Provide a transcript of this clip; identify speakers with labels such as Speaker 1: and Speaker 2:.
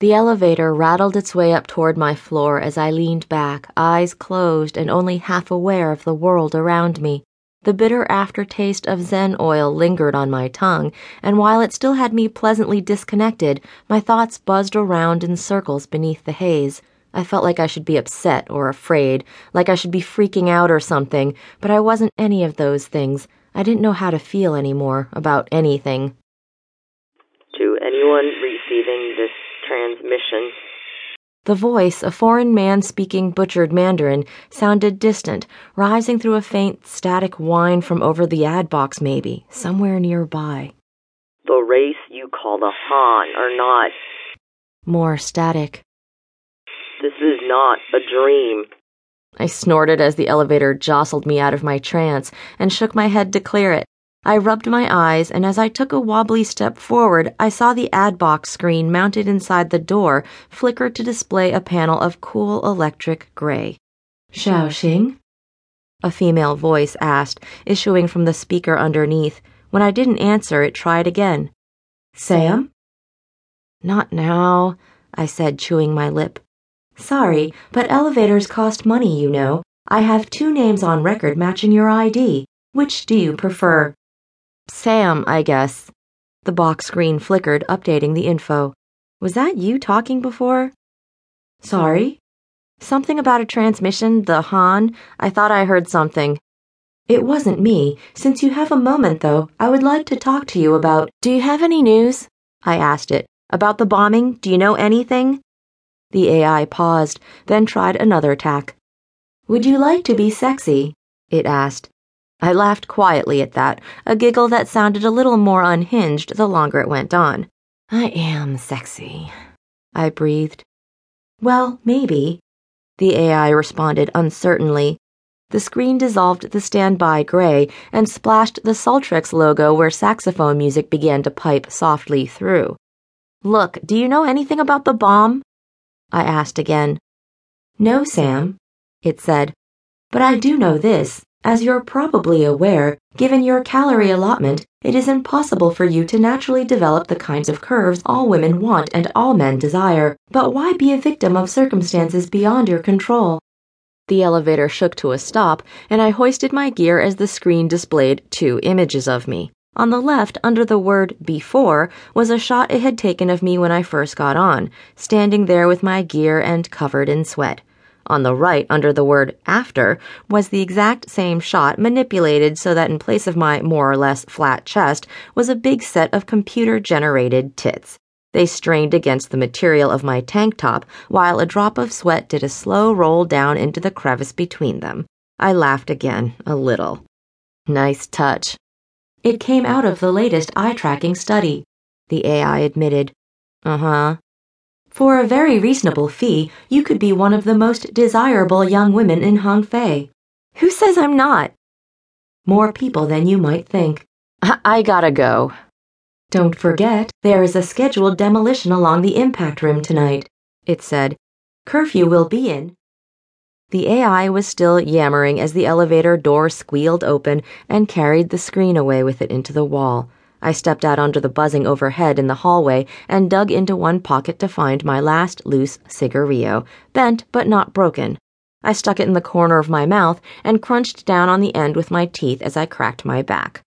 Speaker 1: The elevator rattled its way up toward my floor as I leaned back, eyes closed and only half aware of the world around me. The bitter aftertaste of Zen oil lingered on my tongue, and while it still had me pleasantly disconnected, my thoughts buzzed around in circles beneath the haze. I felt like I should be upset or afraid, like I should be freaking out or something, but I wasn't any of those things. I didn't know how to feel anymore about anything.
Speaker 2: To anyone receiving
Speaker 1: the voice, a foreign man speaking butchered Mandarin, sounded distant, rising through a faint static whine from over the ad box, maybe, somewhere nearby.
Speaker 2: The race you call the haan are not.
Speaker 1: More static.
Speaker 2: This is not a dream.
Speaker 1: I snorted as the elevator jostled me out of my trance and shook my head to clear it. I rubbed my eyes, and as I took a wobbly step forward, I saw the ad box screen mounted inside the door flicker to display a panel of cool electric gray. Xiaoxing? A female voice asked, issuing from the speaker underneath. When I didn't answer, it tried again. Sam? Not now, I said, chewing my lip. Sorry, but elevators cost money, you know. I have two names on record matching your ID. Which do you prefer? Sam, I guess. The box screen flickered, updating the info. Was that you talking before? Sorry? Something about a transmission, the haan? I thought I heard something. It wasn't me. Since you have a moment, though, I would like to talk to you about. Do you have any news? I asked it. About the bombing? Do you know anything? The AI paused, then tried another tack. Would you like to be sexy? It asked. I laughed quietly at that, a giggle that sounded a little more unhinged the longer it went on. I am sexy, I breathed. Well, maybe. The AI responded uncertainly. The screen dissolved the standby gray and splashed the Sultrex logo where saxophone music began to pipe softly through. Look, do you know anything about the bomb? I asked again. No, Sam, it said. But I do know this. As you're probably aware, given your calorie allotment, it is impossible for you to naturally develop the kinds of curves all women want and all men desire. But why be a victim of circumstances beyond your control? The elevator shook to a stop, and I hoisted my gear as the screen displayed two images of me. On the left, under the word before, was a shot it had taken of me when I first got on, standing there with my gear and covered in sweat. On the right, under the word after, was the exact same shot manipulated so that in place of my more or less flat chest was a big set of computer generated tits. They strained against the material of my tank top while a drop of sweat did a slow roll down into the crevice between them. I laughed again, a little. Nice touch. It came out of the latest eye tracking study, the AI admitted. Uh huh. For a very reasonable fee, you could be one of the most desirable young women in Hangfei. Who says I'm not? More people than you might think. I, I gotta go. Don't forget, there is a scheduled demolition along the impact rim tonight, it said. Curfew will be in. The AI was still yammering as the elevator door squealed open and carried the screen away with it into the wall. I stepped out under the buzzing overhead in the hallway and dug into one pocket to find my last loose cigarillo, bent but not broken. I stuck it in the corner of my mouth and crunched down on the end with my teeth as I cracked my back.